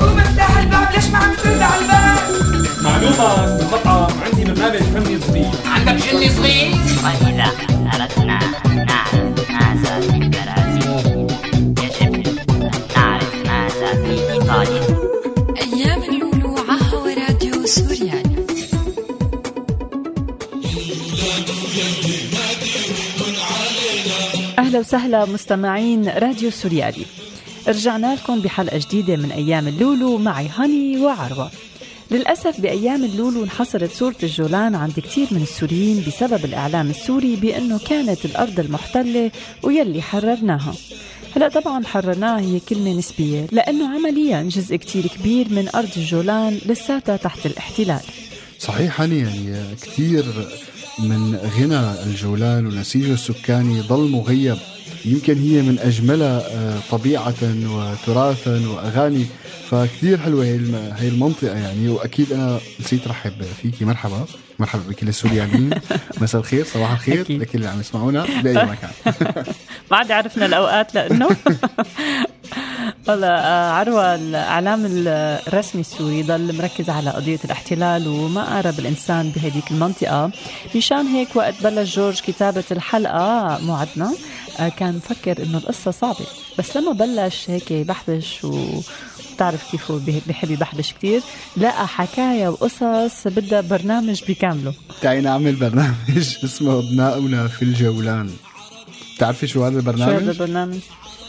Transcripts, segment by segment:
قوم افتح الباب ليش ما عم ترد على الباب؟ معلومة بالمطعم عندي برنامج فني صغير عندك جني صغير؟ وإذا أردنا نعرف ماذا في البرازيل يجب أن نعرف ماذا في إيطاليا أيام اللولو عهو راديو أهلا وسهلا مستمعين راديو سوريالي. رجعنا لكم بحلقة جديدة من أيام اللولو معي هاني وعروة. للأسف بأيام اللولو انحصرت صورة الجولان عند كتير من السوريين بسبب الإعلام السوري بأنه كانت الأرض المحتلة ويلي حررناها. هلا طبعا حررناها هي كلمة نسبية لأنه عمليا جزء كتير كبير من أرض الجولان لساتها تحت الاحتلال. صحيح هاني يعني كثير من غنى الجولان ونسيجه السكاني ضل مغيب. يمكن هي من اجملها آه، طبيعة وتراثا وأغاني. فكثير حلوة هي هي المنطقة يعني وأكيد أنا نسيت رحب فيكي. مرحبا. مرحبا بكل السوريانيين. مساء الخير صباح الخير. لكل اللي عم يسمعونا بأي مكان. ما عاد عرفنا الأوقات لأنه. والله آه، عروة الإعلام الرسمي السوري ضل مركز على قضية الاحتلال وما قرب الإنسان بهديك المنطقة. مشان هيك وقت بلش جورج كتابة الحلقة موعدنا آه، كان مفكر إنه القصة صعبة. بس لما بلش هيك بحبش و بتعرف كيف هو بيحب يبحبش كتير لقى حكاية وقصص بدها برنامج بكامله. تعي نعمل برنامج اسمه أبناؤنا في الجولان. بتعرفي شو هذا شو هذا البرنامج؟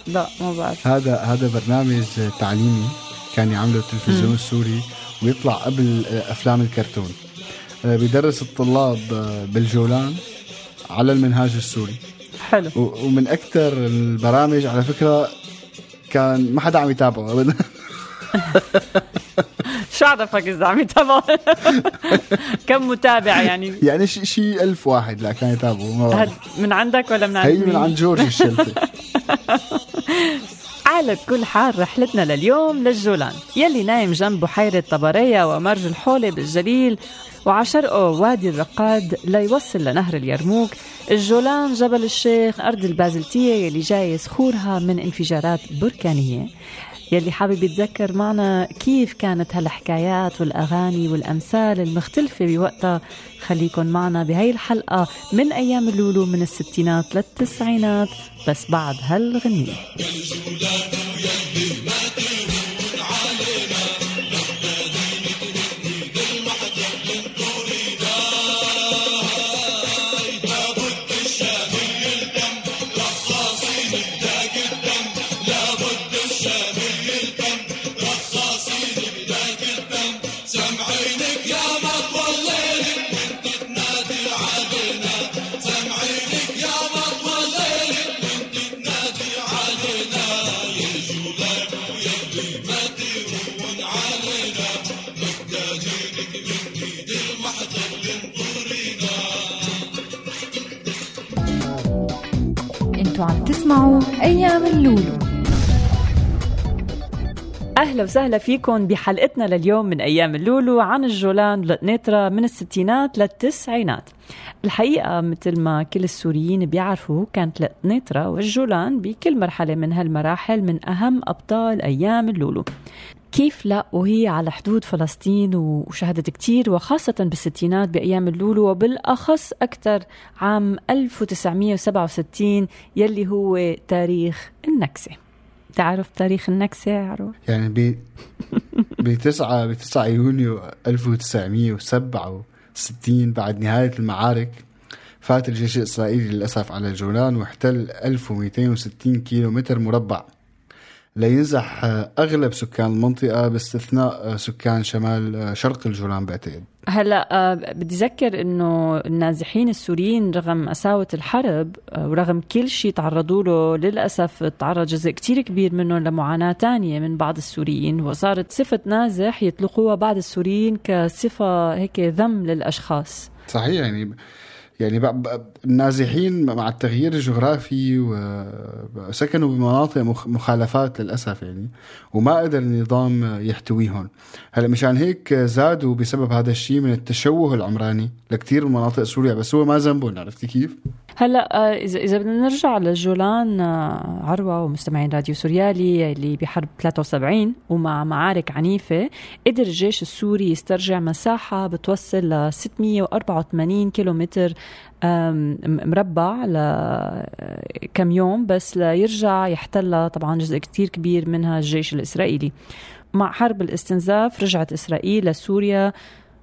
لا ما بعرف. هذا هذا برنامج تعليمي كان يعمله التلفزيون السوري ويطلع قبل أفلام الكرتون. آه، بيدرس الطلاب آه، بالجولان على المنهاج السوري. حلو. ومن أكثر البرامج على فكرة كان ما حدا عم يتابعه ابدا. شو عرفك اذا عم يتابع كم متابع يعني؟ يعني شيء شي ألف واحد لا كان بعرف. من عندك ولا من عند هي من؟ عند جورج الشلفي. على كل حال رحلتنا لليوم للجولان. يلي نايم جنب بحيرة طبرية ومرج الحولة بالجليل وعلى شرقه وادي الرقاد ليوصل لنهر اليرموك. الجولان جبل الشيخ أرض البازلتية يلي جاي صخورها من انفجارات بركانية. يلي حابب يتذكر معنا كيف كانت هالحكايات والأغاني والأمثال المختلفة بوقتها. خليكن معنا بهاي الحلقة من أيام اللولو من الستينات للتسعينات. بس بعد هالغنية. تسمعوا أيام اللولو أهلا وسهلا فيكم بحلقتنا لليوم من أيام اللولو عن الجولان والقنيطرة من الستينات للتسعينات. الحقيقة مثل ما كل السوريين بيعرفوا كانت القنيطرة والجولان بكل مرحلة من هالمراحل من أهم أبطال أيام اللولو. كيف لا وهي على حدود فلسطين وشهدت كتير وخاصة بالستينات بأيام اللولو وبالأخص أكثر عام 1967 يلي هو تاريخ النكسة تعرف تاريخ النكسة يا عروة؟ يعني ب بتسعة بتسعة يونيو 1967 بعد نهاية المعارك فات الجيش الإسرائيلي للأسف على الجولان واحتل 1260 كيلو متر مربع لينزح أغلب سكان المنطقة باستثناء سكان شمال شرق الجولان بعتقد. هلا آه، بدي أذكر إنه النازحين السوريين رغم قساوة الحرب آه، ورغم كل شيء تعرضوا له للأسف تعرض جزء كتير كبير منهم لمعاناة تانية من بعض السوريين وصارت صفة نازح يطلقوها بعض السوريين كصفة هيك ذم للأشخاص. صحيح يعني يعني النازحين مع التغيير الجغرافي وسكنوا بمناطق مخ- مخالفات للأسف يعني وما قدر النظام يحتويهم هلا مشان هيك زادوا بسبب هذا الشيء من التشوه العمراني لكثير من مناطق سوريا بس هو ما ذنبهم عرفتي كيف؟ هلا آه، اذا إذا بدنا نرجع للجولان آه، عروة ومستمعين راديو سوريالي اللي بحرب 73 ومع معارك عنيفة قدر الجيش السوري يسترجع مساحة بتوصل ل 684 كيلومتر مربع لكم يوم بس ليرجع يحتلها طبعا جزء كتير كبير منها الجيش الإسرائيلي. مع حرب الاستنزاف رجعت إسرائيل لسوريا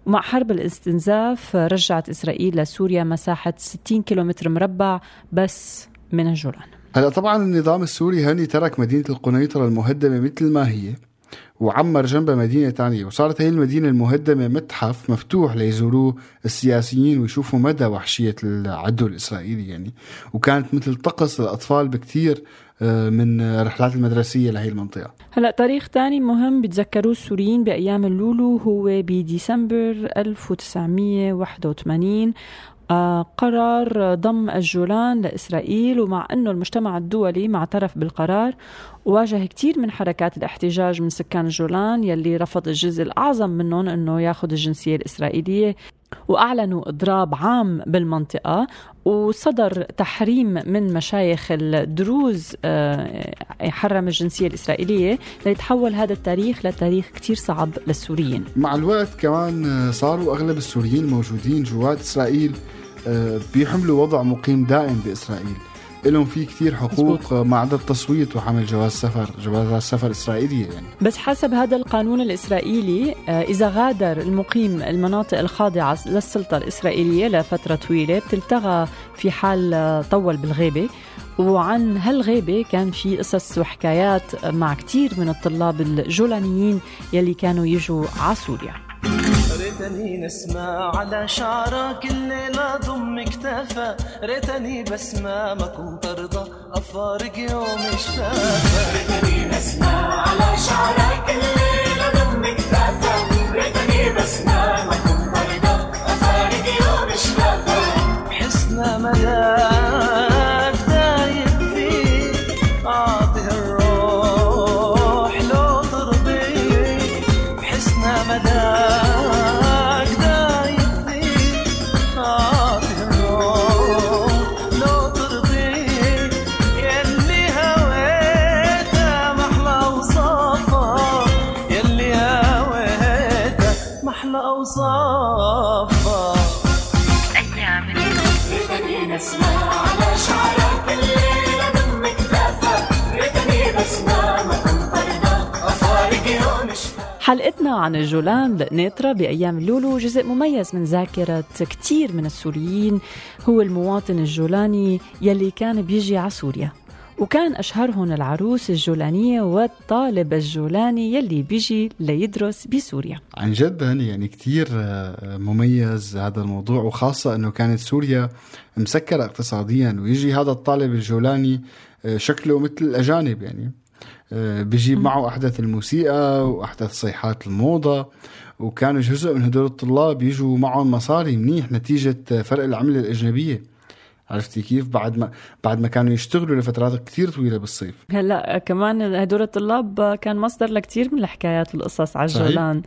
ومع حرب الاستنزاف رجعت إسرائيل لسوريا مساحة 60 كيلومتر مربع بس من الجولان. هلا طبعا النظام السوري هني ترك مدينة القنيطرة المهدمة مثل ما هي وعمر جنبها مدينة تانية وصارت هي المدينة المهدمة متحف مفتوح ليزوروه السياسيين ويشوفوا مدى وحشية العدو الإسرائيلي يعني. وكانت مثل طقس للأطفال بكتير آه، من رحلات المدرسية لهي المنطقة. هلا تاريخ تاني مهم بيتذكروه السوريين بأيام اللولو هو بديسمبر 1981 آه، قرر ضم الجولان لإسرائيل ومع أنه المجتمع الدولي ما اعترف بالقرار واجه كتير من حركات الاحتجاج من سكان الجولان يلي رفض الجزء الأعظم منهم أنه ياخذ الجنسية الإسرائيلية. وأعلنوا إضراب عام بالمنطقة وصدر تحريم من مشايخ الدروز آه، حرم الجنسية الإسرائيلية ليتحول هذا التاريخ لتاريخ كتير صعب للسوريين. مع الوقت كمان آه، صاروا أغلب السوريين الموجودين جوات إسرائيل آه، بيحملوا وضع مقيم دائم بإسرائيل. لهم في كتير حقوق مزبوط. ما عدا التصويت وحمل جواز سفر جواز سفر إسرائيلية يعني. بس حسب هذا القانون الإسرائيلي آه، إذا غادر المقيم المناطق الخاضعة للسلطة الإسرائيلية لفترة طويلة بتلتغى في حال آه، طول بالغيبة. وعن هالغيبة كان في قصص وحكايات مع كتير من الطلاب الجولانيين يلي كانوا يجوا على سوريا. ريتني نسمع على شعرك الليلة ضم اكتفى. ريتني بسمع ما كنت أرضى أفارق يوم شفافة ريتني نسمع على شعرك عن الجولان لقنيطرة بأيام اللولو جزء مميز من ذاكرة كتير من السوريين. هو المواطن الجولاني يلي كان بيجي على سوريا. وكان أشهرهم العروس الجولانية والطالب الجولاني يلي بيجي ليدرس بسوريا. عن جد هني يعني كتير آه، مميز هذا الموضوع وخاصة أنه كانت سوريا مسكرة اقتصاديا ويجي هذا الطالب الجولاني آه، شكله مثل الأجانب يعني. بيجيب معه أحدث الموسيقى وأحدث صيحات الموضة. وكانوا جزء من هدول الطلاب يجوا معهم مصاري منيح نتيجة فرق العملة الأجنبية. عرفتي كيف؟ بعد ما بعد ما كانوا يشتغلوا لفترات كتير طويلة بالصيف. هلا كمان هدول الطلاب كان مصدر لكتير من الحكايات والقصص على. الجولان.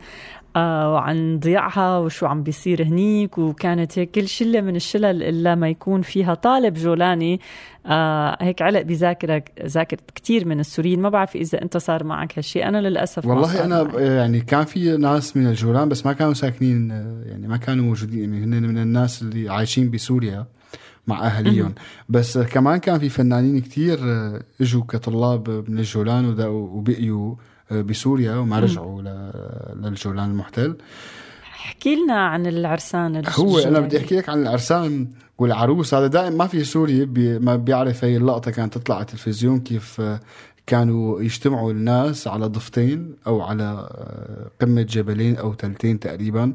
آه وعن ضياعها وشو عم بيصير هنيك وكانت هيك كل شلة من الشلل إلا ما يكون فيها طالب جولاني. آه هيك علق بذاكره ذاكرة كثير من السوريين. ما بعرف إذا أنت صار معك هالشيء أنا للأسف ما والله أنا معي. يعني كان في ناس من الجولان بس ما كانوا ساكنين يعني ما كانوا موجودين. يعني هن من الناس اللي عايشين بسوريا مع اهاليهم بس كمان كان في فنانين كتير إجوا كطلاب من الجولان وبقيوا بسوريا وما رجعوا للجولان المحتل. احكي لنا عن العرسان هو أنا. بدي أحكي لك عن العرسان والعروس. هذا دائما ما في سوري بي ما بيعرف هي اللقطه كانت تطلع على التلفزيون كيف آه، كانوا يجتمعوا الناس على ضفتين أو على آه، قمة جبلين أو تلتين تقريبا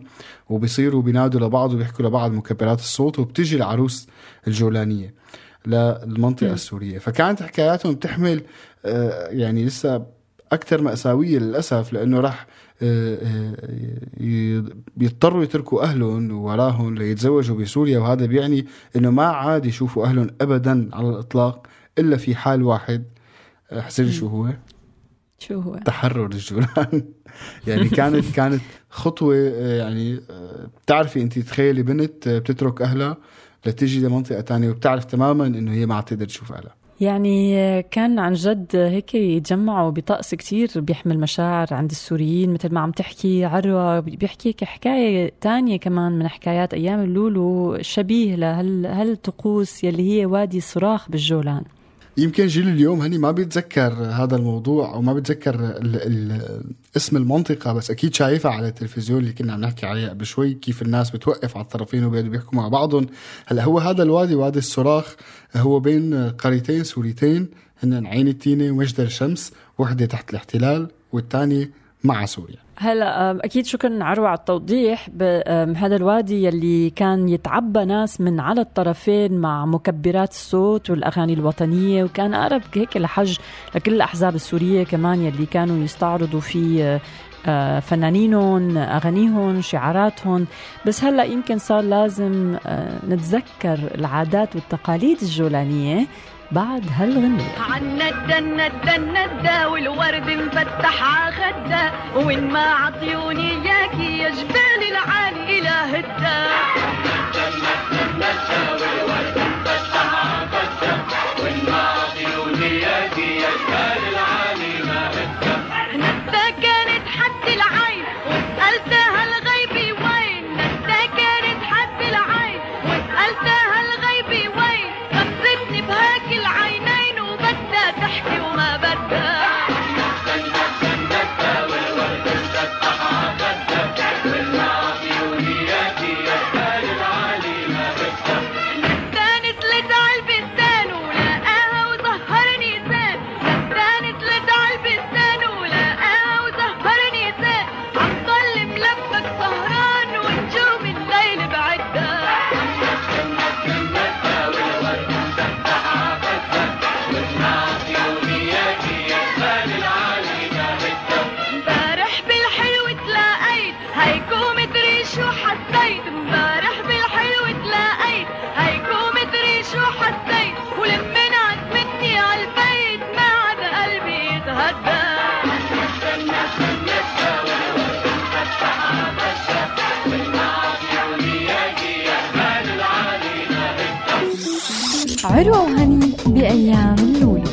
وبيصيروا بينادوا لبعض وبيحكوا لبعض مكبرات الصوت وبتجي العروس الجولانية للمنطقة السورية. فكانت حكاياتهم تحمل آه، يعني لسه أكثر مأساوية للأسف لأنه راح آه، آه، بيضطروا يتركوا أهلهم وراهم ليتزوجوا بسوريا وهذا بيعني إنه ما عاد يشوفوا أهلهم ابدا على الإطلاق إلا في حال واحد. آه، حسيت شو هو؟ شو هو؟ تحرر الجولان يعني كانت كانت خطوة آه، يعني آه، بتعرفي أنت تخيلي بنت آه، بتترك أهلها لتجي لمنطقة تانية وبتعرف تماما إنه هي ما عم تقدر تشوف أهلها. يعني كان عن جد هيك يتجمعوا بطقس كتير بيحمل مشاعر عند السوريين مثل ما عم تحكي عروة بيحكي هيك حكاية تانية كمان من حكايات أيام اللولو شبيه لهال هالطقوس يلي هي وادي صراخ بالجولان. يمكن جيل اليوم هني ما بيتذكر هذا الموضوع أو ما بيتذكر ال ال اسم المنطقة بس أكيد شايفها على التلفزيون اللي كنا عم نحكي عليها قبل شوي كيف الناس بتوقف على الطرفين وبيقعدوا بيحكوا مع بعضهم. هلأ هو هذا الوادي وادي الصراخ هو بين قريتين سوريتين هن عين التينة ومجدر الشمس وحدة تحت الاحتلال والثانية مع سوريا. هلا أكيد شكرا عروة على التوضيح ب- أم، هذا الوادي يلي كان يتعبى ناس من على الطرفين مع مكبرات الصوت والأغاني الوطنية وكان أقرب هيك لحج لكل الأحزاب السورية كمان يلي كانوا يستعرضوا فيه آه، فنانينهم أغانيهم شعاراتهم. بس هلا يمكن صار لازم آه، نتذكر العادات والتقاليد الجولانية بعد هالغنية. عنا الدنة الدنة الدا والورد مفتح عخدا وين ما عطيوني اياكي يا جبال العالي اله الدا ندى عروة وهني بأيام اللولو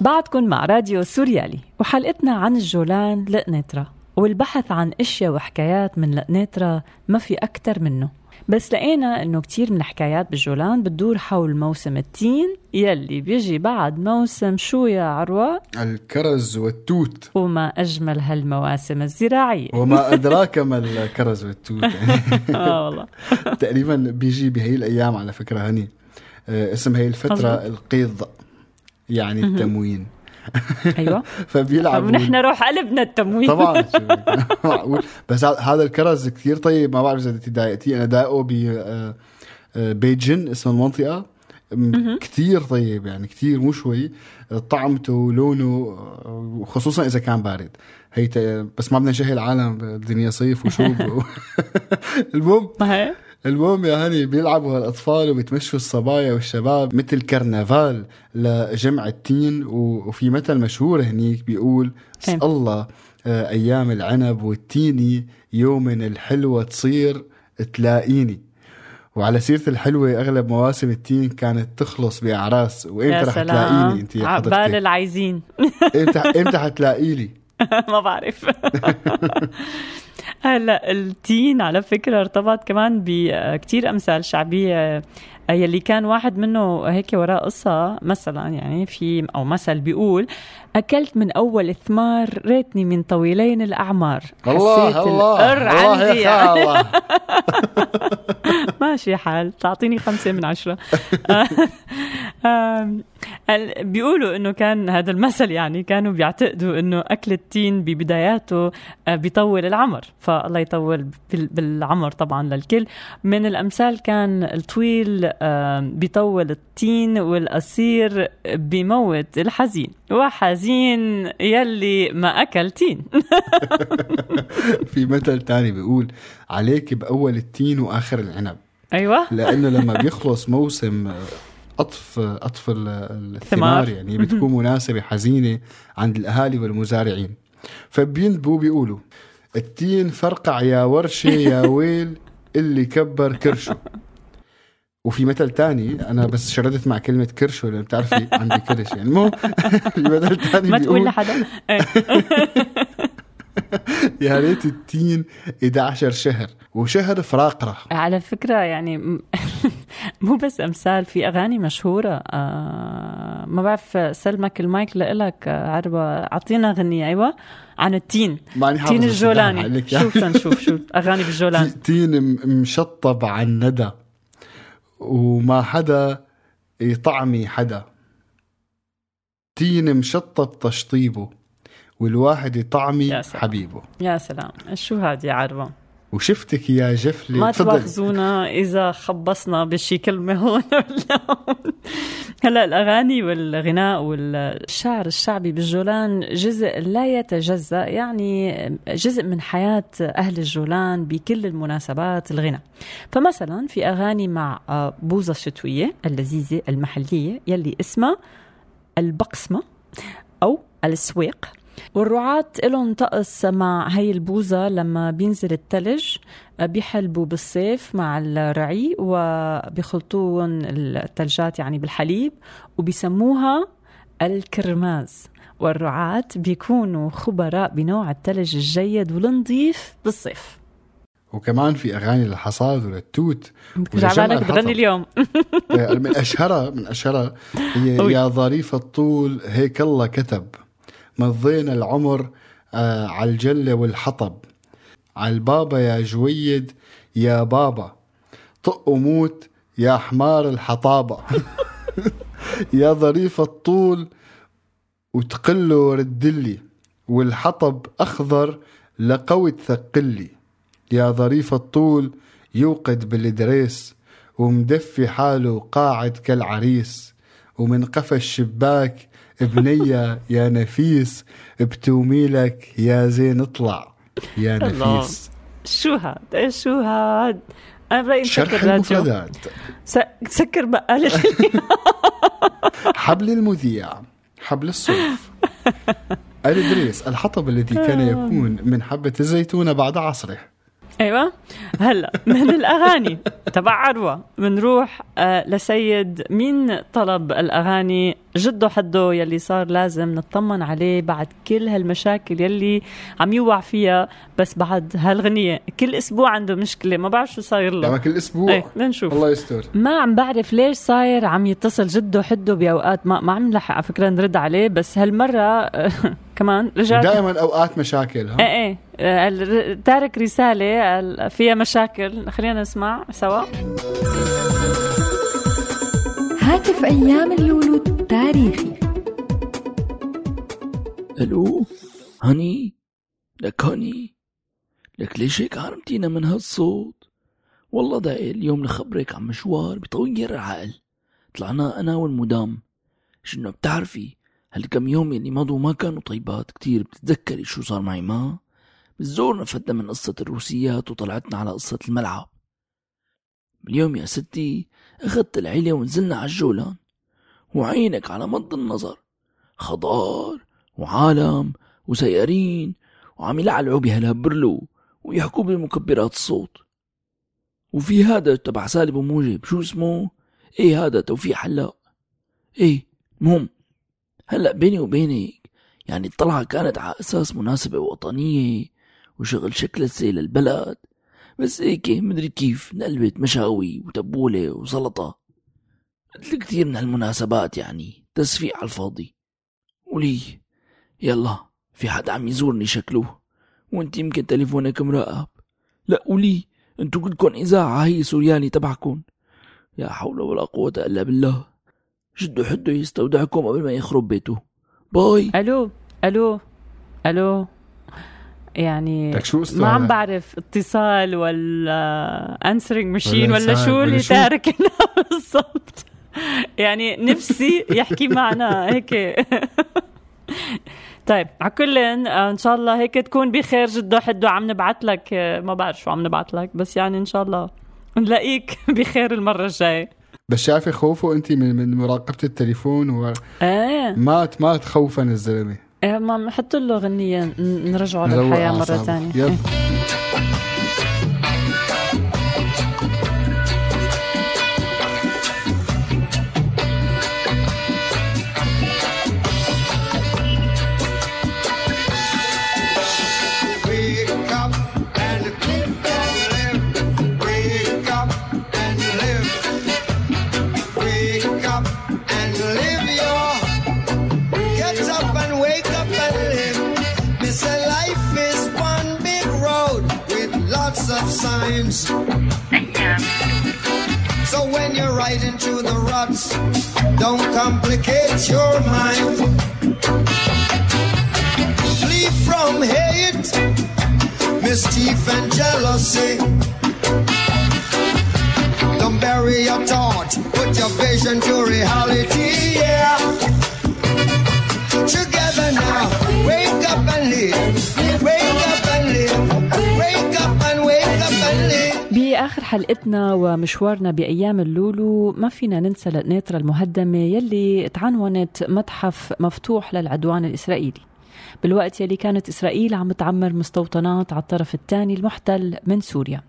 بعدكم مع راديو سوريالي وحلقتنا عن الجولان لقنيترا والبحث عن أشياء وحكايات من لقنيترا ما في أكتر منه. بس لقينا إنه كتير من الحكايات بالجولان بتدور حول موسم التين يلي بيجي بعد موسم شو يا عروة؟ الكرز والتوت. وما أجمل هالمواسم الزراعية. وما أدراك ما الكرز والتوت. آه والله. تقريبا بيجي بهي الأيام على فكرة هني. آه، اسم هي الفترة مظبوط. القيض يعني التموين. أيوه. فبيلعبوا. ونحن روح قلبنا التموين. طبعا؟ معقول. بس هذا الكرز كثير طيب. ما بعرف إذا انت أنا داقه ب آه، آه، بيجن اسم المنطقة. كثير طيب يعني كثير مو شوي. طعمته ولونه آه، وخصوصا إذا كان بارد. هي بس ما بدنا نشهي العالم الدنيا صيف وشوب المهم. المهم يا هني بيلعبوا هالأطفال وبيتمشوا الصبايا والشباب مثل كرنفال لجمع التين وفي مثل مشهور هنيك بيقول؟ أسأل الله آه، أيام العنب والتيني يوم الحلوة تصير تلاقيني. وعلى سيرة الحلوة أغلب مواسم التين كانت تخلص بأعراس وإمتى رح تلاقيني أنت يا عقبال حضرتك؟ العايزين. إمتى إمتى حتلاقي لي ما بعرف. هلا التين على فكرة ارتبط كمان بكتير أمثال شعبية يلي كان واحد منه هيك وراه قصة مثلا يعني في أو مثل بيقول أكلت من أول الثمار ريتني من طويلين الأعمار. حسيت الله الله القر الله. عندي. يا الله ماشي حال تعطيني خمسة من عشرة. بيقولوا إنه كان هذا المثل يعني كانوا بيعتقدوا إنه أكل التين ببداياته آه، بيطول العمر. فالله يطول بال- بالعمر طبعا للكل. من الأمثال كان الطويل بيطول التين والقصير بيموت الحزين. وحزين يلي ما أكل تين. في مثل تاني بيقول عليك بأول التين وآخر العنب. أيوه. لأنه لما بيخلص موسم قطف ال- الثمار. ثمار. يعني بتكون مناسبة حزينة عند الأهالي والمزارعين. فبيندبوا بيقولوا التين فرقع يا ورشة يا ويل اللي كبر كرشه. وفي مثل تاني أنا بس شردت مع كلمة كرش لأن بتعرفي عندي كرش. يعني المهم في مثل تاني ما تقول لحدا. إيه. يا ريت التين 11 شهر وشهر فرقره على فكرة يعني مو بس أمثال في أغاني مشهورة آه ما بعرف سلمك المايك لإلك آه، عربة أعطينا غنية أيوة عن التين. تين الجولاني. شوف تنشوف شو أغاني بالجولان تين مشطب عن ندى وما حدا يطعمي حدا. تين مشطب تشطيبه. والواحد يطعمي يا سلام. حبيبه يا سلام شو هاد يا عربة وشفتك يا جفلي ما. تواخذونا إذا خبصنا بشي كلمة هون ولا هون. هلا الأغاني والغناء والشعر الشعبي بالجولان جزء لا يتجزأ يعني جزء من حياة أهل الجولان بكل المناسبات الغناء فمثلا في أغاني مع آه، بوزة الشتوية اللذيذة المحلية يلي اسمها البقسمة أو السويق والرعاة لهم طقس مع هاي البوزة لما بينزل التلج بيحلبوا بالصيف مع الرعي وبيخلطوهم التلجات يعني بالحليب وبيسموها الكرماز والرعاة بيكونوا خبراء بنوع التلج الجيد والنظيف بالصيف وكمان في أغاني للحصاد وللتوت بالك بتغني. اليوم آه، من اشهرها من أشهرها هي أوي. يا ظريف الطول هيك الله كتب مضينا العمر آه على الجله والحطب. على البابا يا جويد يا بابا. طق وموت يا حمار الحطابة. يا ظريف الطول وتقله ردلي والحطب أخضر لقوي تثقلي. يا ظريف الطول يوقد بالدريس ومدفي حاله قاعد كالعريس. ومن قفا الشباك بنية يا نفيس بتوميلك يا زين اطلع. يا. نفيس. شو هاد؟ إيه شو هاد؟ أنا برأيي شرح نسكر راديو المفردات. سكر بقالة حبل المذيع حبل الصوف. الإدريس الحطب الذي كان يكون من حبة الزيتونة بعد عصره. أيوه. هلأ من الأغاني. تبع عروة. بنروح آه لسيد مين طلب الأغاني جده حده يلي صار لازم نطمن عليه بعد كل هالمشاكل يلي عم يوع فيها. بس بعد هالغنية كل أسبوع عنده مشكلة ما بعرف شو صاير له. يعني كل أسبوع؟ إيه لنشوف الله يستر. ما عم بعرف ليش صاير عم يتصل جده حده بأوقات ما ما عم نلحق على فكرة نرد عليه بس هالمرة كمان رجعت. دائما أوقات مشاكل ها؟ إيه إيه. تارك رسالة ال- فيها مشاكل. خلينا نسمع سوا. هاتف أيام اللولو تاريخي ألو هاني لك هاني لك ليش هيك عرمتينا من هالصوت؟ والله داي اليوم نخبرك عن مشوار بطوير العقل. طلعنا أنا والمدام. شنو بتعرفي؟ هالكم يوم اللي مضوا ما كانوا طيبات كتير بتتذكري شو صار معي؟ ما. بالزور نفدنا من قصة الروسيات وطلعتنا على قصة الملعب. اليوم يا ستي أخذت العيلة ونزلنا على الجولان. وعينك على مد النظر. خضار وعالم وسيارين وعم يلعلعوا بهالهبرلو ويحكوا بمكبرات الصوت. وفي هذا تبع سالب وموجب. شو اسمه؟ إيه هذا توفيق حلاق إيه مهم. هلا بيني وبينك يعني الطلعة كانت على أساس مناسبة وطنية وشغل شكلسة للبلد. بس هيك مدري كيف نقلبت مشاوي وتبولة وسلطة. مثل كتير من هالمناسبات يعني تسفيق على الفاضي. ولي يلا في حد عم يزورني شكله. وانت يمكن تليفونك مراقب. لا قولي انتو كلكم إذاعة هي سورياني تبعكم يا حول ولا قوة إلا بالله. جدوا حدوا يستودعكم قبل ما يخرب بيته باي. ألو ألو ألو. يعني لك شو ما عم؟ بعرف اتصال ولا انسرنج ماشين ولا ولا شو اللي؟ تاركنا بالضبط. يعني نفسي يحكي معنا هيك. طيب على كل ان شاء الله هيك تكون بخير جدو حدو عم نبعت لك ما بعرف شو عم نبعت لك بس يعني إن شاء الله نلاقيك بخير المرة الجاية. بس شايفة خوفه أنت من من مراقبة التليفون ومات إيه. مات خوفا الزلمة. إيه، ما نحط له غنية نرجعه للحياة مرة. ثانية jams. So when you're riding through the ruts, don't complicate your mind. Flee from hate, mischief, and jealousy. Don't bury your thought, put your vision to reality, yeah. Together now, wake up and live. بآخر حلقتنا ومشوارنا بأيام اللولو ما فينا ننسى النيترا المهدمة يلي تعنونت متحف مفتوح للعدوان الإسرائيلي. بالوقت يلي كانت إسرائيل عم تعمر مستوطنات على الطرف الثاني المحتل من سوريا.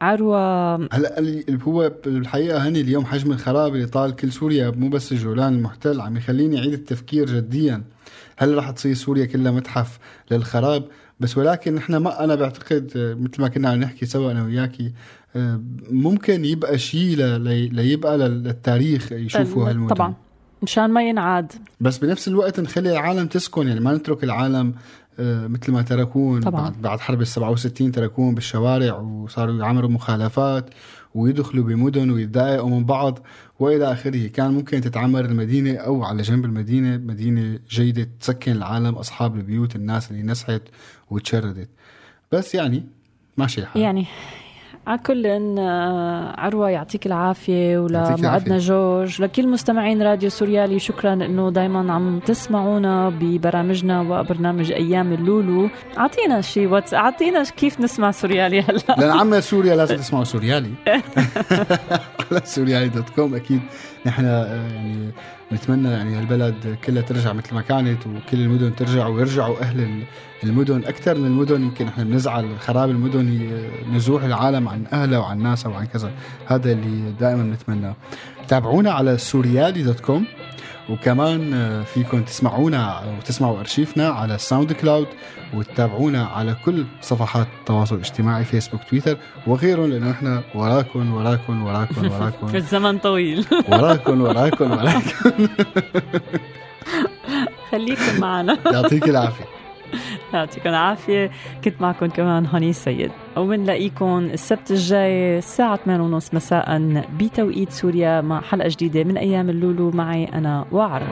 عروة هلا هو بالحقيقة هني اليوم حجم الخراب اللي طال كل سوريا مو بس الجولان المحتل عم يخليني أعيد التفكير جديا. هل رح تصير سوريا كلها متحف للخراب؟ بس ولكن نحن ما أنا بعتقد آه، مثل ما كنا عم نحكي سوا أنا وياكي آه، ممكن يبقى شيء ليبقى لل- للتاريخ يشوفوا هالمدن طبعا. مشان ما ينعاد. بس بنفس الوقت نخلي العالم تسكن يعني ما نترك العالم آه، مثل ما تركون طبعاً. بعد بعد حرب ال 67 تركون بالشوارع وصاروا يعملوا مخالفات ويدخلوا بمدن ويتضايقوا من بعض وإلى آخره. كان ممكن تتعمر المدينة أو على جنب المدينة مدينة جيدة تسكن العالم أصحاب البيوت الناس اللي نسحت وتشردت. بس يعني ماشي الحال يعني على كل إن آه، عروة يعطيك العافية يعطيك ولمعدنا. جورج. لكل مستمعين راديو سوريالي شكرا إنه دايما عم تسمعونا ببرامجنا وبرنامج أيام اللولو. أعطينا شيء واتس أعطينا كيف نسمع سوريالي هلا. لنعمر سوريا لازم تسمعوا سوريالي. على سوريالي dot com أكيد. نحن آه، يعني نتمنى يعني هالبلد كلها ترجع مثل ما كانت وكل المدن ترجع ويرجعوا أهل ال- المدن أكثر من المدن يمكن إحنا بنزعل خراب المدن هي نزوح العالم عن اهلها وعن ناسها وعن كذا. هذا اللي دائما بنتمناه تابعونا على سوريالي dot com. وكمان آه، فيكم تسمعونا وتسمعوا أرشيفنا على SoundCloud وتتابعونا على كل صفحات التواصل الاجتماعي فيسبوك تويتر وغيرهم لأنه إحنا وراكم وراكم وراكم في وراكم الزمن طويل. وراكم وراكم وراكم. خليكم معنا. يعطيك العافية. يعطيكم العافية. كنت معكم كمان هاني سيد. وبنلاقيكم السبت الجاي الساعة 8:30 مساء بتوقيت سوريا مع حلقة جديدة من أيام اللولو. معي أنا وعروة.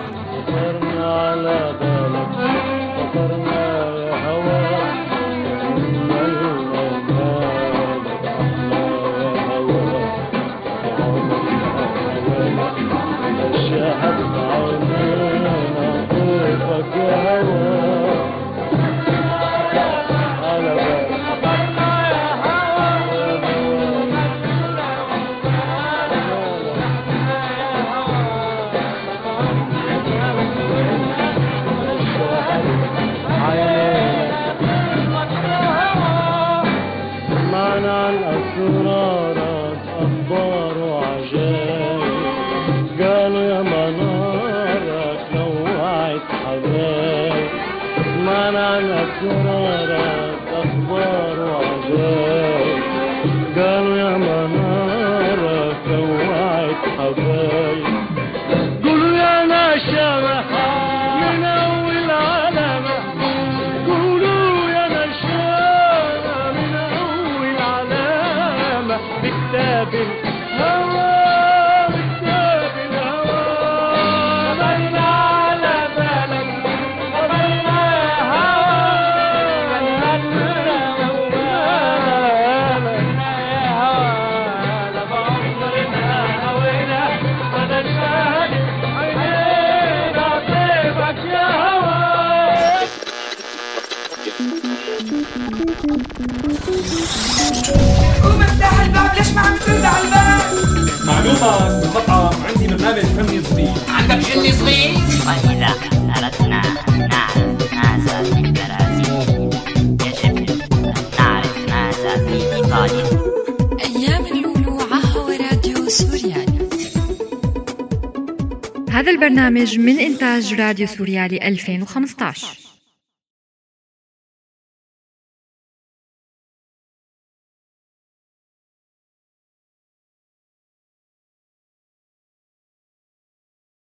على الباب. معلومة بالمطعم عندي برنامج فني صغير. عندك صغير؟ وإذا أردنا أن نعرف ماذا في البرازيل يجب أن نعرف ماذا في إيطاليا أيام اللولو عهو راديو سوريالي هذا البرنامج من إنتاج راديو سوريالي 2015